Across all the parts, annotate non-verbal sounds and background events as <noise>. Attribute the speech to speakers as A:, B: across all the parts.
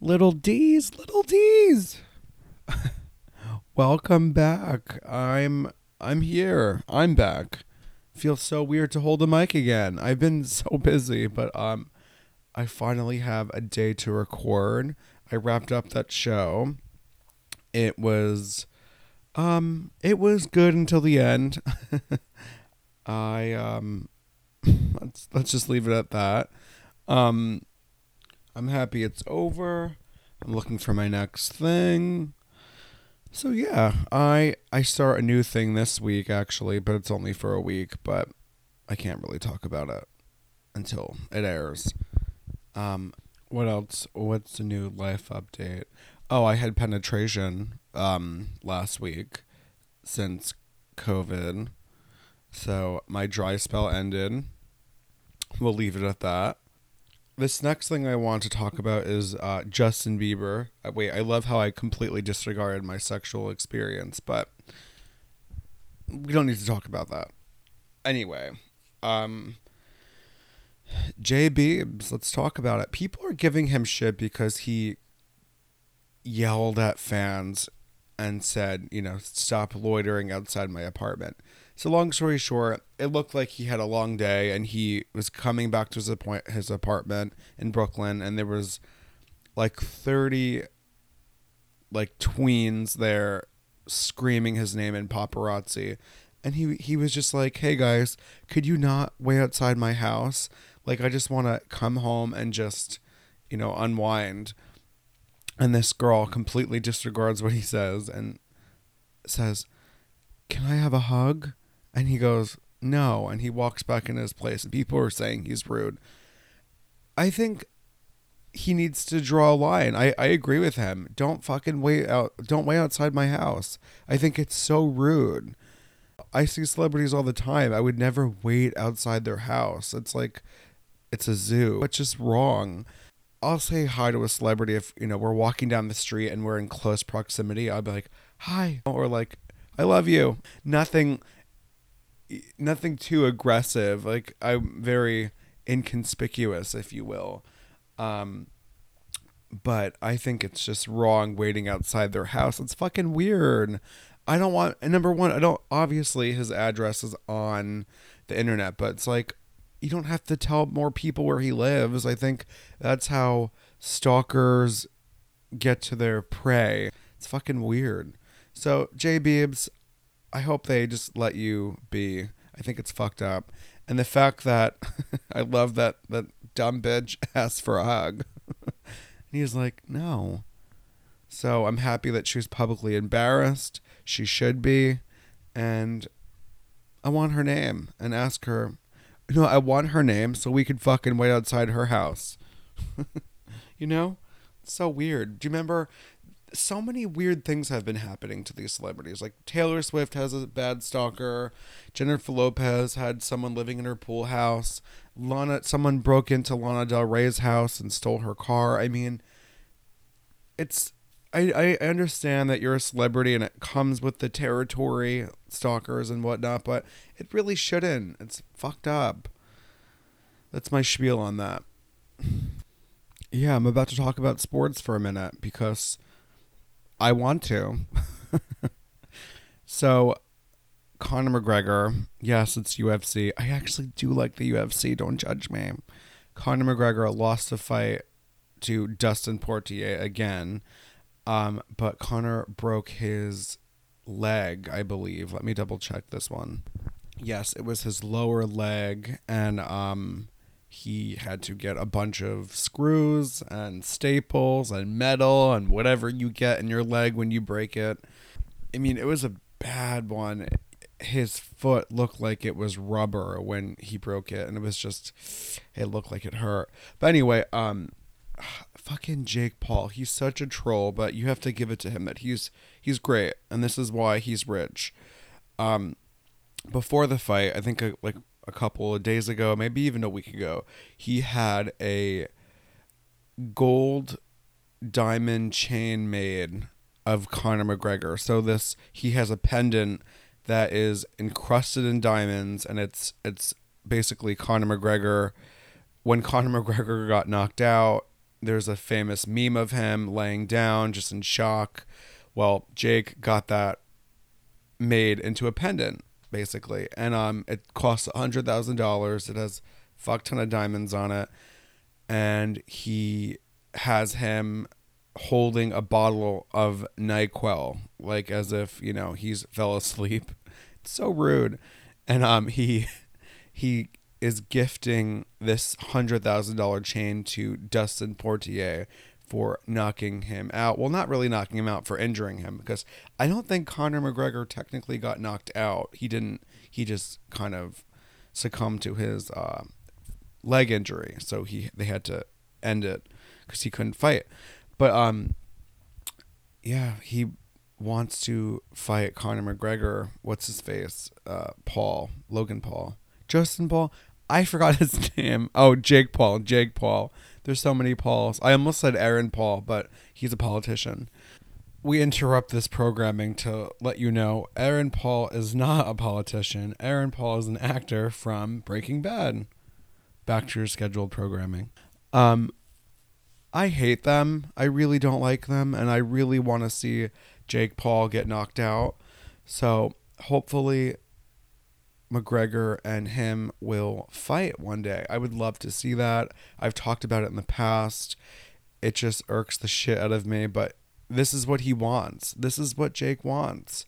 A: Little D's, little D's. <laughs> Welcome back. I'm I'm here. I'm back. Feels so weird to hold the mic again. I've been <laughs> so busy, but um I finally have a day to record. I wrapped up that show. It was um it was good until the end. <laughs> I um let's let's just leave it at that. Um I'm happy it's over. I'm looking for my next thing. So yeah, I I start a new thing this week actually, but it's only for a week, but I can't really talk about it until it airs. Um what else? What's the new life update? Oh, I had penetration um last week since COVID. So my dry spell ended. We'll leave it at that this next thing I want to talk about is uh, Justin Bieber. Uh, wait, I love how I completely disregarded my sexual experience, but we don't need to talk about that. Anyway, um, Jay Biebs, let's talk about it. People are giving him shit because he yelled at fans and said, you know, stop loitering outside my apartment. So long story short, it looked like he had a long day and he was coming back to his appoint- his apartment in Brooklyn and there was like 30 like tweens there screaming his name in paparazzi and he he was just like, "Hey guys, could you not wait outside my house? Like I just want to come home and just, you know, unwind." And this girl completely disregards what he says and says, "Can I have a hug?" And he goes, No. And he walks back into his place. And people are saying he's rude. I think he needs to draw a line. I, I agree with him. Don't fucking wait out. Don't wait outside my house. I think it's so rude. I see celebrities all the time. I would never wait outside their house. It's like it's a zoo. It's just wrong. I'll say hi to a celebrity if you know we're walking down the street and we're in close proximity. I'll be like, "Hi," or like, "I love you." Nothing nothing too aggressive. Like I'm very inconspicuous, if you will. Um, but I think it's just wrong waiting outside their house. It's fucking weird. I don't want number one, I don't obviously his address is on the internet, but it's like you don't have to tell more people where he lives. I think that's how stalkers get to their prey. It's fucking weird. So Jay Biebs, I hope they just let you be. I think it's fucked up. And the fact that <laughs> I love that that dumb bitch <laughs> asked for a hug. and <laughs> he's like, no. So I'm happy that she was publicly embarrassed. She should be. And I want her name and ask her. Know, I want her name so we could fucking wait outside her house. you know? It's so weird. Do you remember so many weird things have been happening to these celebrities. Like Taylor Swift has a bad stalker. Jennifer Lopez had someone living in her pool house. Lana, someone broke into Lana Del Rey's house and stole her car. I mean, it's. I, I understand that you're a celebrity and it comes with the territory, stalkers and whatnot, but it really shouldn't. It's fucked up. That's my spiel on that. <sighs> Yeah, I'm about to talk about sports for a minute because I want to. <laughs> so, Conor McGregor, yes, it's UFC. I actually do like the UFC. Don't judge me. Conor McGregor lost the fight to Dustin Poirier again, um, but Conor broke his leg, I believe. Let me double check this one. Yes, it was his lower leg, and um, he had to get a bunch of screws and staples and metal and whatever you get in your leg when you break it. I mean, it was a bad one. His foot looked like it was rubber when he broke it, and it was just, it looked like it hurt. But anyway, um, fucking Jake Paul, he's such a troll, but you have to give it to him that he's he's great, and this is why he's rich. Um, before the fight, I think uh, like a couple of days ago, maybe even a week ago, he had a gold diamond chain made of Conor McGregor. So this he has a pendant that is encrusted in diamonds and it's it's basically Conor McGregor when Conor <laughs> McGregor got knocked out there's a famous meme of him laying down just in shock. Well, Jake got that made into a pendant basically, and um, it costs a hundred thousand dollars. It has fuck ton of diamonds on it, and he has him holding a bottle of Nyquil, like as if you know he's fell asleep. <laughs> It's so rude, and um, he <laughs> he is gifting this hundred thousand dollar chain to Dustin Poirier for knocking him out. Well, not really knocking him out for injuring him because I don't think Conor McGregor technically got knocked out. He didn't. He just kind of succumbed to his uh, leg injury, so he they had to end it because he couldn't fight. But um, yeah, he wants to fight Conor McGregor. What's his face? Uh, Paul Logan Paul, Justin Paul. I forgot <laughs> his name. Oh, Jake Paul. Jake Paul. There's so many Pauls. I almost said Aaron Paul, but he's a politician. We interrupt this programming to let you know Aaron Paul is not a politician. Aaron Paul is an actor from Breaking Bad. Back to your scheduled programming. Um, I hate them. I really don't like them, and I really want to see Jake Paul get knocked out. So hopefully McGregor and him will fight one day. I would love to see that. I've talked about it in the past. It just irks the shit out of me, but this is what he wants. This is what Jake wants.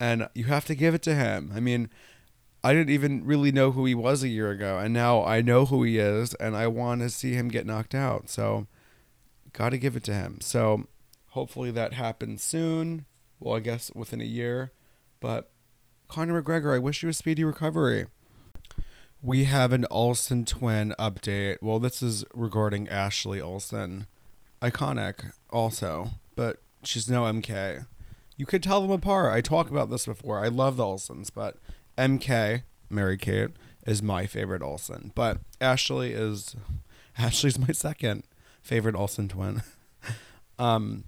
A: And you have to give it to him. I mean, I didn't even really know who he was a year ago, and now I know who he is, and I want to see him get knocked out. So, got to give it to him. So, hopefully that happens soon. Well, I guess within a year. But Conor McGregor, I wish you a speedy recovery. We have an Olsen twin update. Well, this is regarding Ashley Olsen. Iconic, also, but she's no MK. You could tell them apart. I talk about this before. I love the Olsens, but MK, Mary Kate, is my favorite Olsen. But Ashley is <laughs> Ashley's my second favorite Olsen twin. <laughs> um,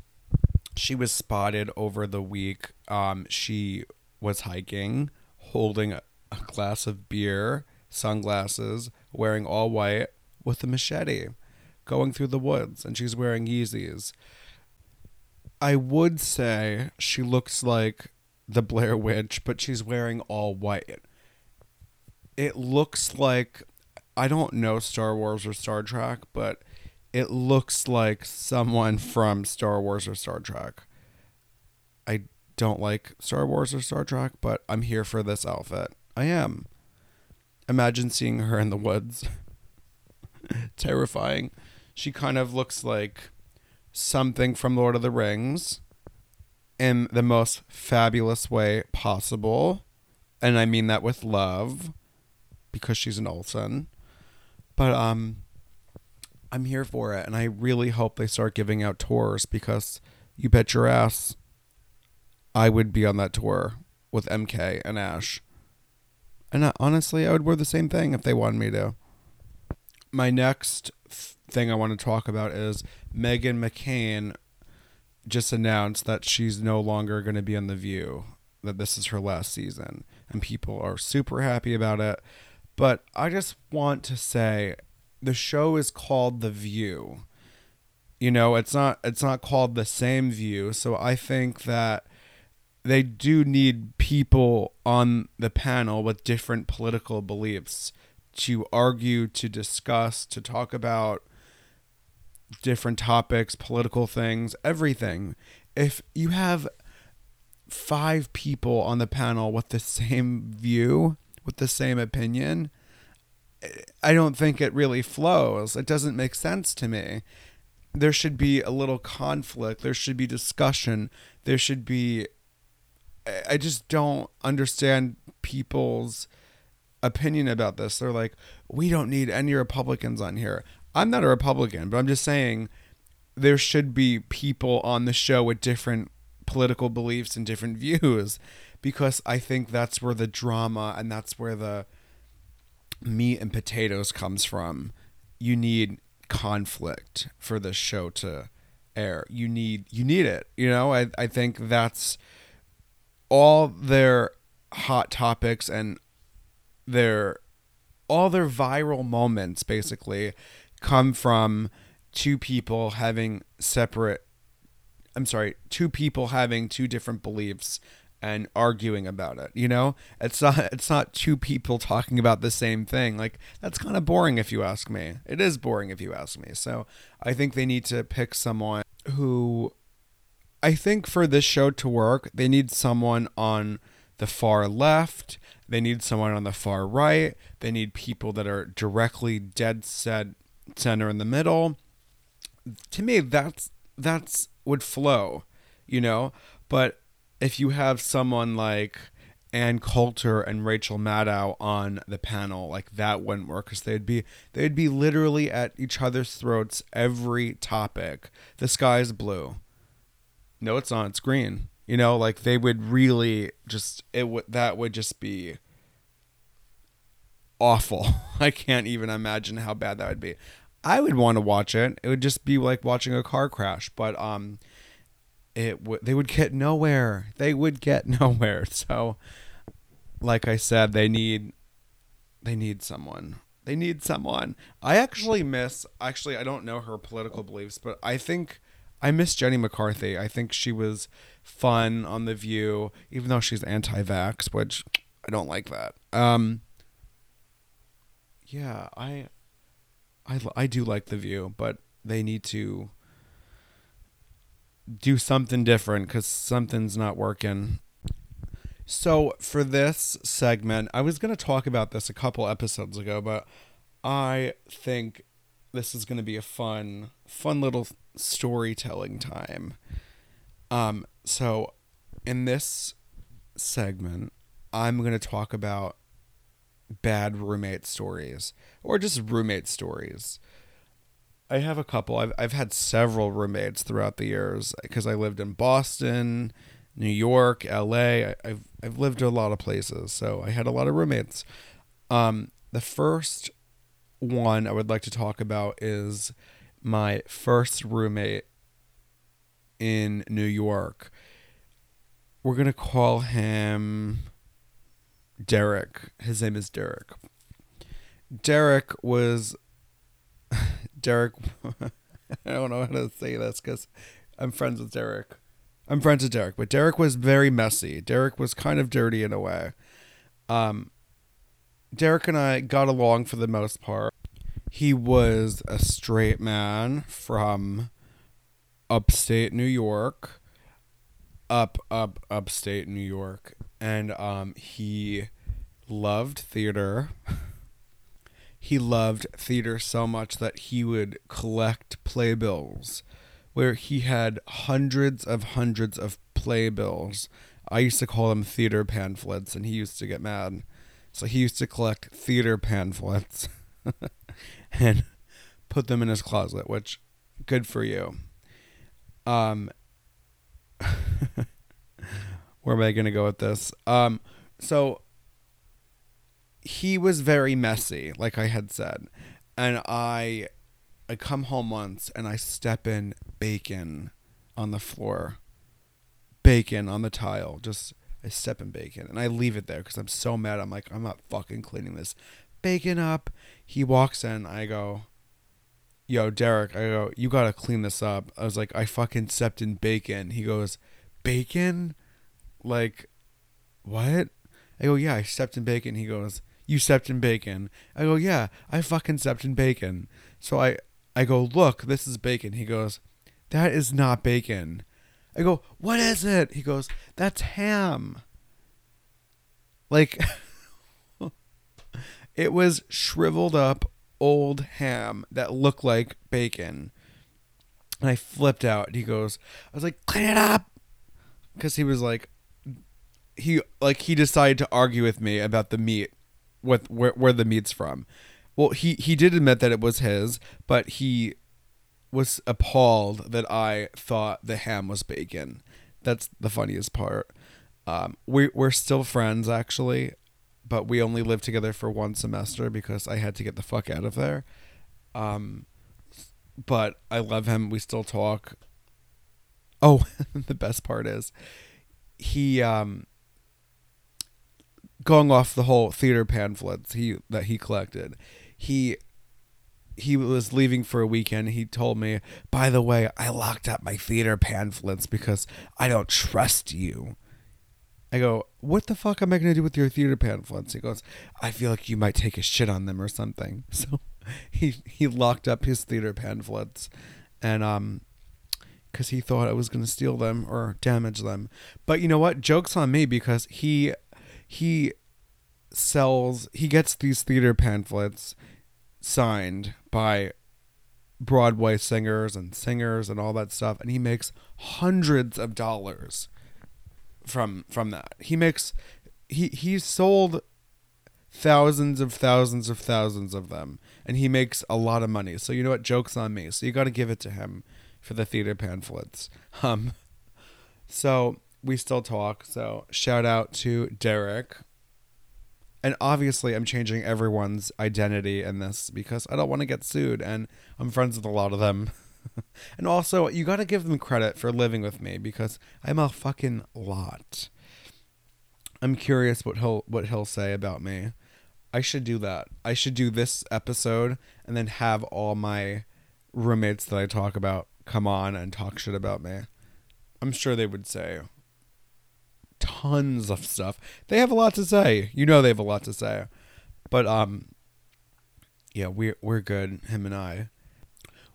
A: she was spotted over the week. Um, she was hiking, holding a, glass of beer, sunglasses, wearing all white, with a machete, going through the woods, and she's wearing Yeezys. I would say she looks like the Blair Witch, but she's wearing all white. It looks like I don't know Star Wars or Star Trek, but it looks like someone from Star Wars or Star Trek. I don't like Star Wars or Star Trek, but I'm here for this outfit. I am. Imagine seeing her in the woods. <laughs> Terrifying. She kind of looks like something from Lord of the Rings in the most fabulous way possible. And I mean that with love because she's an Olsen. But um I'm here for it and I really hope they start giving out tours because you bet your ass I would be on that tour with MK and Ash. And uh, honestly, I would wear the same thing if they wanted me to. My next thing I want to talk about is Meghan McCain just announced that she's no longer going to be on The View, that this is her last season. And people are super happy about it. But I just want to say the show is called The View. You know, it's not it's not called the same view. So I think that they do need people on the panel with different political beliefs to argue, to discuss, to talk about different topics, political things, everything. If you have five people on the panel with the same view, with the same opinion, I don't think it really flows. It doesn't make sense to me. There should be a little conflict. There should be discussion. There should be. I just don't understand people's opinion about this. They're like, we don't need any Republicans on here. I'm not a Republican, but I'm just saying there should be people on the show with different political beliefs and different <laughs> views because I think that's where the drama and that's where the meat and potatoes comes from. You need conflict for the show to air. You need you need it. You know, I I think that's all their hot topics and their all their viral moments basically come from two people having separate I'm sorry, two people having two different beliefs and arguing about it, you know? It's not <laughs> it's not two people talking about the same thing. Like that's kind of boring if you ask me. It is boring if you ask me. So, I think they need to pick someone who I think for this show to work, they need someone on the far left, they need someone on the far right, they need people that are directly dead set center in the middle. To me, that's that's would flow, you know? But if you have someone like Ann Coulter and Rachel Maddow on the panel, like that wouldn't work because they'd be they'd be literally at each other's throats every topic. The sky's blue. No, it's not. It's green. You know, like they would really just it would that would just be awful. <laughs> I can't even imagine how bad that would be. I would want to watch it. It would just be like watching a car crash, but um it would they would get nowhere. They would get <laughs> nowhere. So like I said, they need they need someone. They need someone. I actually miss actually I don't know her political beliefs, but I think I miss Jenny McCarthy. I think she was fun on The View, even though she's anti-vax, which I don't like that. Um, yeah, I, I, I do like The View, but they need to do something different because something's not working. So for this segment, I was going to talk about this a couple episodes ago, but I think this is going to be a fun, fun little storytelling time. Um, so in this segment, I'm going to talk about bad roommate stories or just roommate stories. I have a couple. I've I've had several roommates throughout the years because I lived in Boston, New York, L.A. I, have I've lived a lot of places, so I had a lot of roommates. Um, the first one I would like to talk about is my first roommate in New York. We're gonna call him Derek. His name is Derek. Derek was <laughs> Derek. <laughs> I don't know how to say this because I'm friends with Derek. I'm friends with Derek, but Derek was very messy. Derek was kind of dirty in a way. Um, Derek and I got along for the most part. He was a straight man from upstate New York, up, up, upstate New York, and um, he loved theater. <laughs> he loved theater so much that he would collect playbills where he had hundreds of hundreds of playbills. I used to call them theater pamphlets, and he used to get mad. So he used to collect theater pamphlets <laughs> and put them in his closet, which good for you. Um <laughs> where am I going to go with this? Um so he was very messy, like I had said. And I I come home once and I step in bacon on the floor. Bacon on the tile. Just I step in bacon and I leave it there because I'm so mad. I'm like, I'm not fucking cleaning this bacon up. He walks in. I go, Yo, Derek. I go, you gotta clean this up. I was like, I fucking stepped in bacon. He goes, Bacon? Like, what? I go, yeah, I stepped in bacon. He goes, you stepped in bacon. I go, yeah, I fucking stepped in bacon. So I, I go, look, this is bacon. He goes, that is not bacon. I go, what is it? He goes, that's ham. Like, <laughs> it was shriveled up old ham that looked like bacon. And I flipped out. And He goes, I was like, clean it up. Because he was like, he like he decided to argue with me about the meat with where, where the meat's from. Well, he he did admit that it was his, but he was appalled that I thought the ham was bacon. That's the funniest part. Um, we we're still friends actually, but we only lived together for one semester because I had to get the fuck out of there. Um, but I love him. We still talk. Oh, <laughs> the best part is he um going off the whole theater pamphlets he that he collected, he he was leaving for a weekend. He told me, by the way, I locked up my theater pamphlets because I don't trust you. I go, what the fuck am I going to do with your theater pamphlets? He goes, I feel like you might take a shit on them or something. <laughs> So he he locked up his theater pamphlets, and um, because he thought I was going to steal them or damage them. But you know what? Jokes on me because he he sells he gets these theater pamphlets signed by Broadway singers and singers and all that stuff and he makes hundreds of dollars from from that. He makes he he sold thousands of thousands of thousands of them and he makes a lot of money. So you know what jokes on me. So you got to give it to him for the theater pamphlets. Um <laughs> so we still talk. So shout out to Derek. And obviously I'm changing everyone's identity in this because I don't want to get sued and I'm friends with a lot of them. <laughs> and also, you got to give them credit for living with me because I'm a fucking lot. I'm curious what he'll what he'll say about me. I should do that. I should do this episode and then have all my roommates that I talk about come on and talk shit about me. I'm sure they would say tons of stuff. They have a lot to say. You know they have a lot to say. But um yeah, we're we're good, him and I.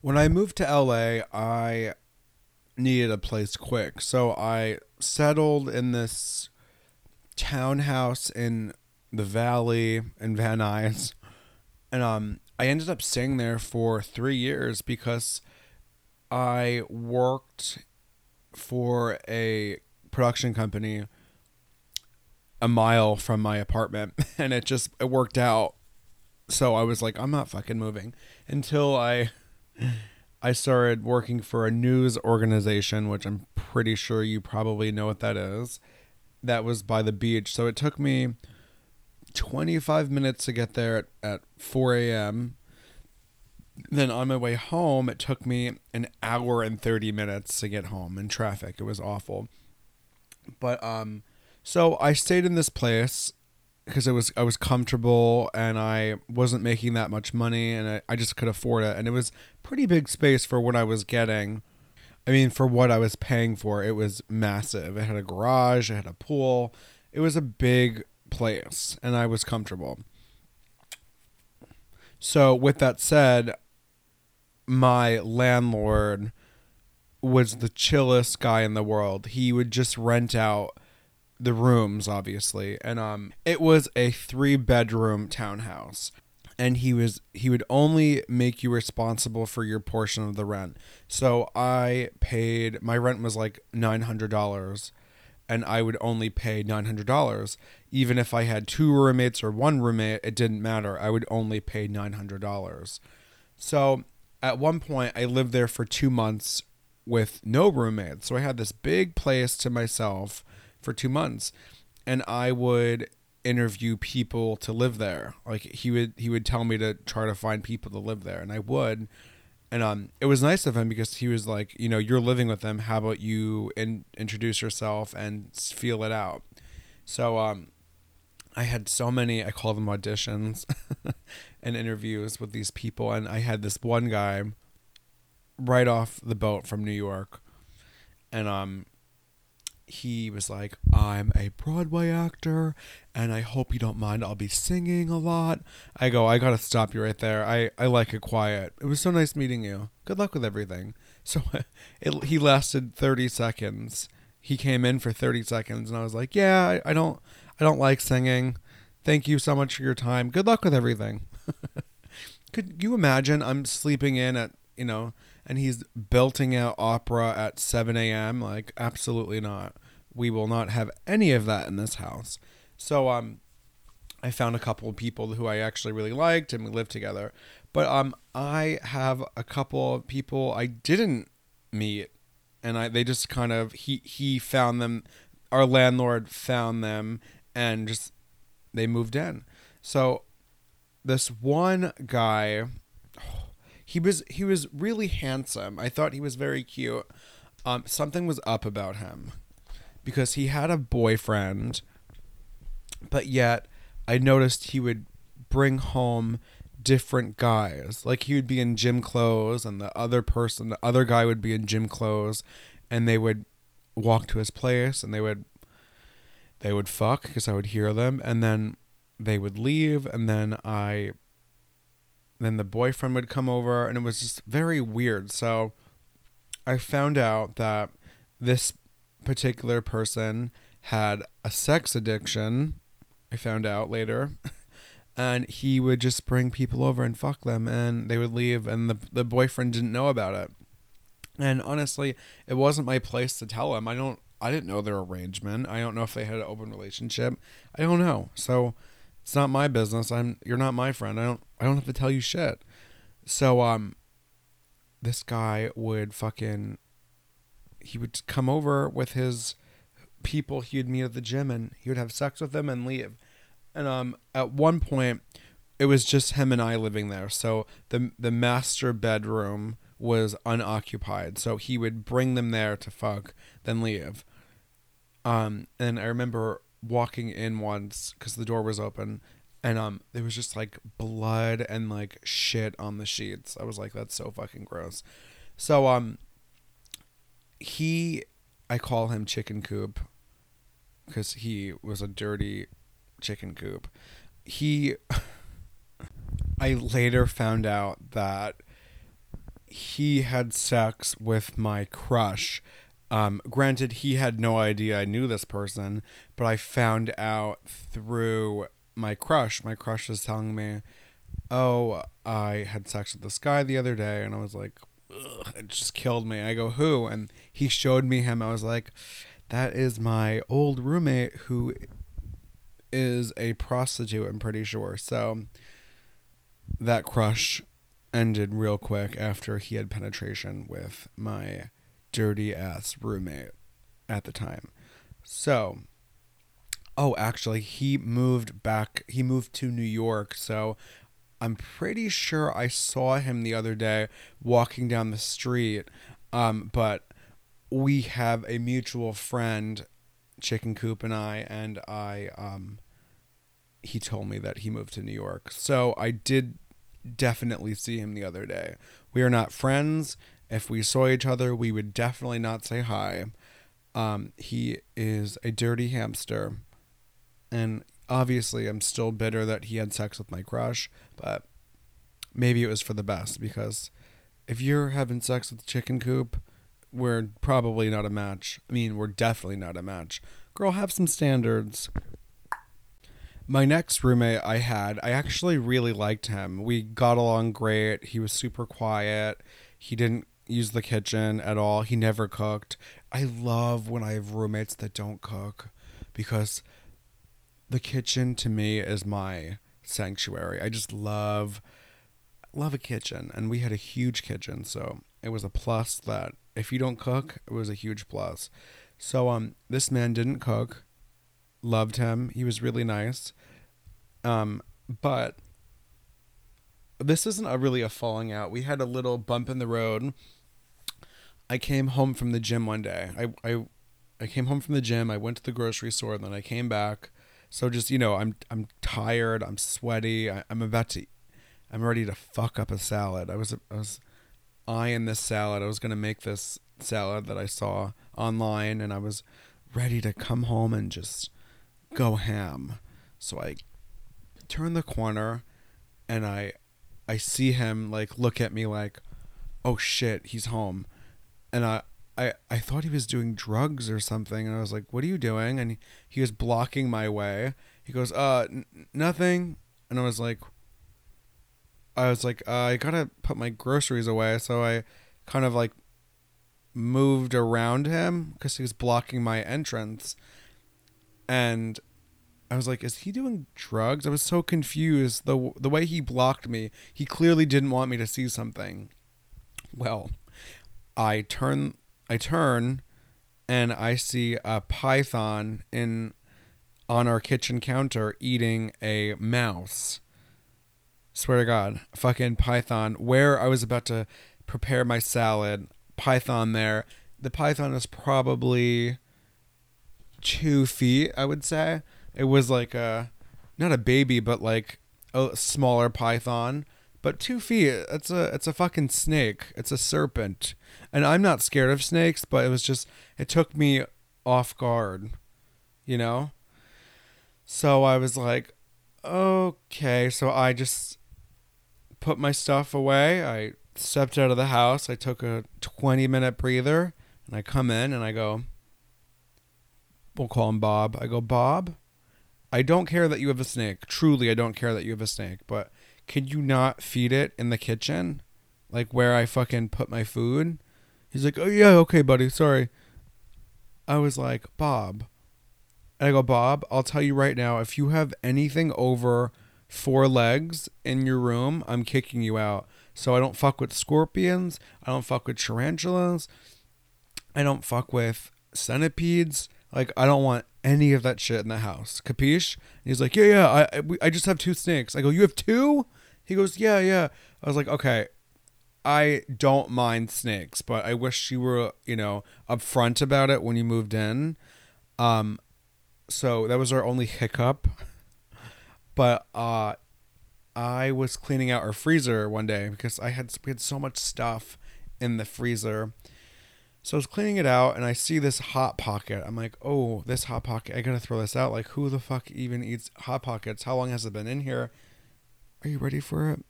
A: When I moved to LA, I needed a place quick. So I settled in this townhouse in the valley in Van Nuys. And um I ended up staying there for 3 years because I worked for a production company a mile from my apartment <laughs> and it just it worked out so i was like i'm not fucking moving until i I started working for a news organization, which I'm pretty sure you probably know what that is. That was by the beach. So it took me 25 minutes to get there at, at 4 a.m. Then on my way home, it took me an hour and 30 minutes to get home in traffic. It was awful. But, um, so I stayed in this place because it was I was comfortable and I wasn't making that much money and I, I just could afford it and it was pretty big space for what I was getting. I mean for what I was paying for, it was massive. It had a garage, it had a pool. It was a big place and I was comfortable. So with that said, my landlord was the chillest guy in the world. He would just rent out the rooms obviously. And um it was a three bedroom townhouse. And he was he would only make you responsible for your portion of the rent. So i paid my rent was like $900 and i would only pay $900 even if i had two roommates or one roommate it didn't matter. I would only pay $900 so at one point i lived there for two months with no roommates so i had this big place to myself for two months, and I would interview people to live there. Like he would he would tell me to try to find people to live there, and I would. And um, it was nice of him because he was like, you know, you're living with them. How about you in, introduce yourself and feel it out? So um, I had so many. I call them auditions <laughs> and interviews with these people, and I had this one guy right off the boat from New York, and um, he was like, I'm a Broadway actor and I hope you don't mind. I'll be singing a lot. I go, I gotta stop you right there. I, I like it quiet. It was so nice meeting you. Good luck with everything. <laughs> So it, he lasted 30 seconds. He came in for 30 seconds and I was like, yeah, I, I don't, I don't like singing. Thank you so much for your time. Good luck with everything. <laughs> Could you imagine I'm sleeping in at, you know, and he's belting out opera at 7 a.m. Like, absolutely not we will not have any of that in this house. So um I found a couple of people who I actually really liked and we lived together. But um I have a couple of people I didn't meet and I they just kind of he he found them our landlord found them and just they moved in. So this one guy he was he was really handsome. I thought he was very cute. Um something was up about him because he had a boyfriend, but yet I noticed he would bring home different guys. Like he would be in gym clothes, and the other person, the other guy would be in gym clothes, and they would walk to his place, and they would they would fuck because I would hear them, and then they would leave, and then I then the boyfriend would come over, and it was just very weird. So I found out that this particular person had a sex addiction. I found out later. <laughs> and he would just bring people over and fuck them and they would leave and the the boyfriend didn't know about it. And honestly, it wasn't my place to tell him. I don't I didn't know their arrangement. I don't know if they had an open relationship. I don't know. So it's not my business. I'm you're not my friend. I don't I don't have to tell you shit. So um this guy would fucking he would come over with his people he would meet at the gym and he would have sex with them and leave. And um at one point it was just him and I living there. So the the master bedroom was unoccupied. So he would bring them there to fuck, then leave. Um and I remember walking in once cuz the door was open and um there was just like blood and like shit on the sheets. I was like that's so fucking gross. So um he I call him chicken coop because he was a dirty chicken coop. He <laughs> I later found out that he had sex with my crush. Um, granted, he had no idea I knew this person, but I found out through my crush. My crush was telling me, "Oh, I had sex with this guy the other day," and I was like, "It just killed me." I go, "Who?" And he showed me him. I was like, "That is my old roommate who is a prostitute." I'm pretty sure. So that crush ended real quick after he had penetration with my dirty ass roommate at the time. So Oh, actually, he moved back. He moved to New York. So I'm pretty sure I saw him the other day walking down the street. Um, but we have a mutual friend, Chicken Coop and I, and I, um, he told me that he moved to New York. So I did definitely see him the other day. We are not friends. If we saw each other, we would definitely not say hi. Um, he is a dirty hamster and obviously, I'm still bitter that he had sex with my crush, but maybe it was for the best because if you're having sex with Chicken Coop, we're probably not a match. I mean, we're definitely not a match. Girl, have some standards. My next roommate I had, I actually really liked him. We got along great. He was super quiet. He didn't use the kitchen at all. He never cooked. I love when I have roommates that don't cook because the kitchen to me is my sanctuary. I just love love a kitchen and we had a huge kitchen, so it was a plus that if you don't cook, it was a huge plus. So um this man didn't cook. Loved him. He was really nice. Um but this isn't a really a falling out. We had a little bump in the road. I came home from the gym one day. I I I came home from the gym. I went to the grocery store, and then I came back. So just you know, I'm I'm tired. I'm sweaty. I, am about to. I'm ready to fuck up a salad. I was I was eyeing this salad. I was gonna make this salad that I saw online, and I was ready to come home and just go ham. So I turn the corner, and I I see him like look at me like, oh shit, he's home, and I I, I thought he was doing drugs or something and I was like, "What are you doing?" and he, he was blocking my way. He goes, "Uh, n- nothing." And I was like I was like, uh, "I got to put my groceries away." So I kind of like moved around him cuz he was blocking my entrance. And I was like, "Is he doing drugs?" I was so confused. The the way he blocked me, he clearly didn't want me to see something. Well, I turn I turn and I see a python in on our kitchen counter eating a mouse. Swear to God, fucking python. Where I was about to prepare my salad, python there. The python is probably two feet, I would say. It was like a, not a baby, but like a smaller python, but two feet. It's a it's a fucking snake. It's a serpent, and I'm not scared of snakes, but it was just it took me off guard, you know. So I was like, okay. So I just put my stuff away. I stepped out of the house. I took a 20 minute breather, and I come in and I go. We'll call him Bob. I go, Bob, I don't care that you have a snake. Truly, I don't care that you have a snake, but could you not feed it in the kitchen? Like where I fucking put my food? He's like, oh, yeah, okay, buddy, sorry. I was like, Bob. And I go, Bob, I'll tell you right now, if you have anything over four legs in your room, I'm kicking you out. So I don't fuck with scorpions. I don't fuck with tarantulas. I don't fuck with centipedes. Like I don't want any of that shit in the house. Capiche? And he's like, yeah, yeah. I I, I just have two snakes. I go, you have two? He goes, yeah, yeah. I was like, okay. I don't mind snakes, but I wish you were, you know, upfront about it when you moved in. Um, so that was our only hiccup. <laughs> But uh, I was cleaning out our freezer one day because I had we had so much stuff in the freezer so I was cleaning it out and I see this hot pocket. I'm like, oh, this hot pocket. I gotta throw this out. Like, who the fuck even eats hot pockets? How long has it been in here? Are you ready for it?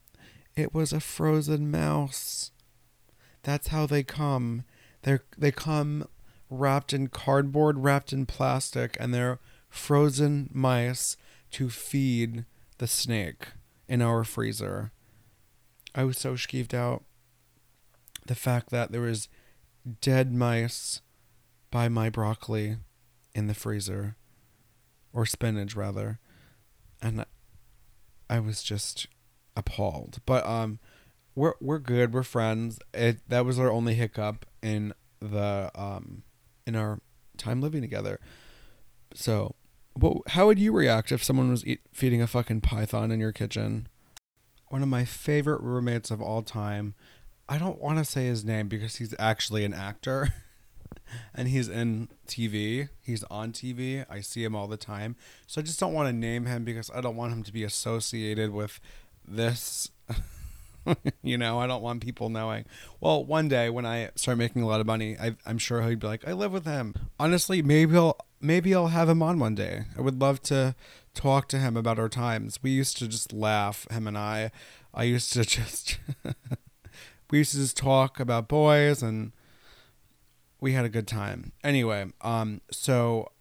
A: It was a frozen mouse. That's how they come. They're they come wrapped in cardboard, wrapped in plastic, and they're frozen mice to feed the snake in our freezer. I was so skeeved out. The fact that there was dead mice by my broccoli in the freezer or spinach rather and i was just appalled. But um we're we're good. We're friends. It that was our only hiccup in the um in our time living together. So what how would you react if someone was eat, feeding a fucking python in your kitchen? One of my favorite roommates of all time. I don't want to say his name because he's actually an actor <laughs> and he's in TV. He's on TV. I see him all the time. So I just don't want to name him because I don't want him to be associated with this. <laughs> you know, I don't want people knowing. Well, one day when I start making a lot of money, I, I'm sure he'd be like, I live with him. Honestly, maybe I'll maybe I'll have him on one day. I would love to talk to him about our times. We used to just laugh, him and I. I used to <laughs> just we used to just talk about boys and we had a good time. Anyway, um, so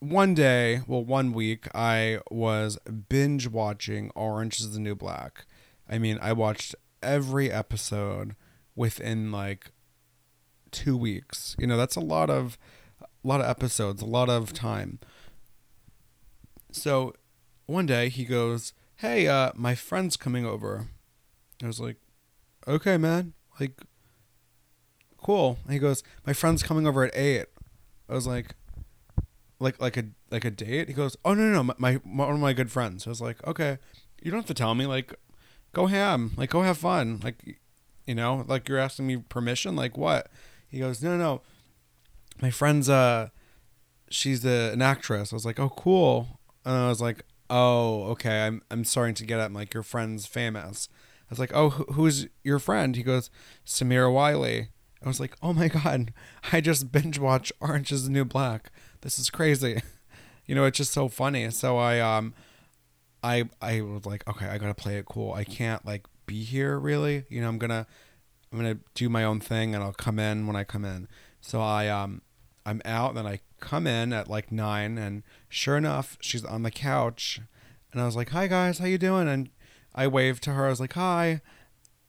A: one day, well, one week, I was binge watching Orange is the New Black. I mean, I watched every episode within like two weeks. You know, that's a lot of a lot of episodes, a lot of time. So one day he goes, Hey, uh, my friend's coming over. I was like, okay, man, like, cool. And he goes, my friend's coming over at eight. I was like, like, like a like a date. He goes, oh no no, no my, my one of my good friends. I was like, okay, you don't have to tell me. Like, go ham. Like, go have fun. Like, you know, like you're asking me permission. Like what? He goes, no no, no. my friend's uh, she's a, an actress. I was like, oh cool. And I was like, oh okay. I'm I'm starting to get it. Like, your friend's famous. I was like, "Oh, who's your friend?" He goes, "Samira Wiley." I was like, "Oh my god, I just binge watch Orange Is the New Black. This is crazy." <laughs> you know, it's just so funny. So I um, I I was like, "Okay, I gotta play it cool. I can't like be here really. You know, I'm gonna I'm gonna do my own thing, and I'll come in when I come in." So I um, I'm out, and then I come in at like nine, and sure enough, she's on the couch, and I was like, "Hi guys, how you doing?" And I waved to her. I was like, "Hi."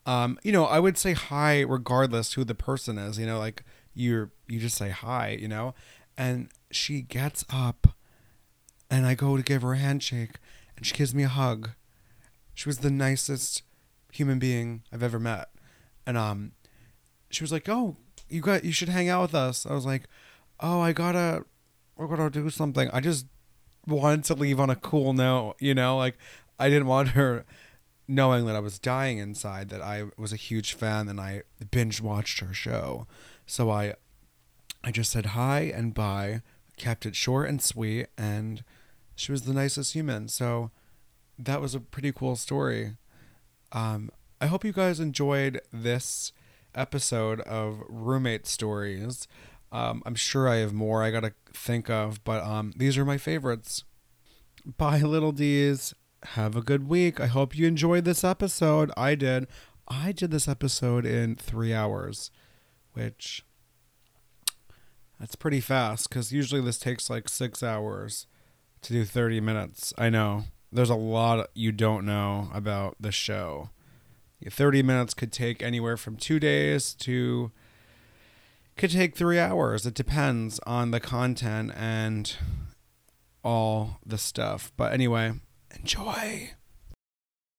A: Um, you know, I would say hi regardless who the person is. You know, like you're you just say hi. You know, and she gets up, and I go to give her a handshake, and she gives me a hug. She was the nicest human being I've ever met, and um, she was like, "Oh, you got you should hang out with us." I was like, "Oh, I gotta, we're gonna do something." I just wanted to leave on a cool note, you know, like I didn't want her knowing that I was dying inside, that I was a huge fan and I binge watched her show. So I I just said hi and bye, kept it short and sweet, and she was the nicest human. So that was a pretty cool story. Um, I hope you guys enjoyed this episode of Roommate Stories. Um, I'm sure I have more I gotta think of, but um, these are my favorites. Bye, little D's. Have a good week. I hope you enjoyed this episode. I did. I did this episode in three hours, which that's pretty fast because usually this takes like six hours to do 30 minutes. I know. There's a lot you don't know about the show. 30 minutes could take anywhere from two days to could take three hours. It depends on the content and all the stuff. But anyway, enjoy.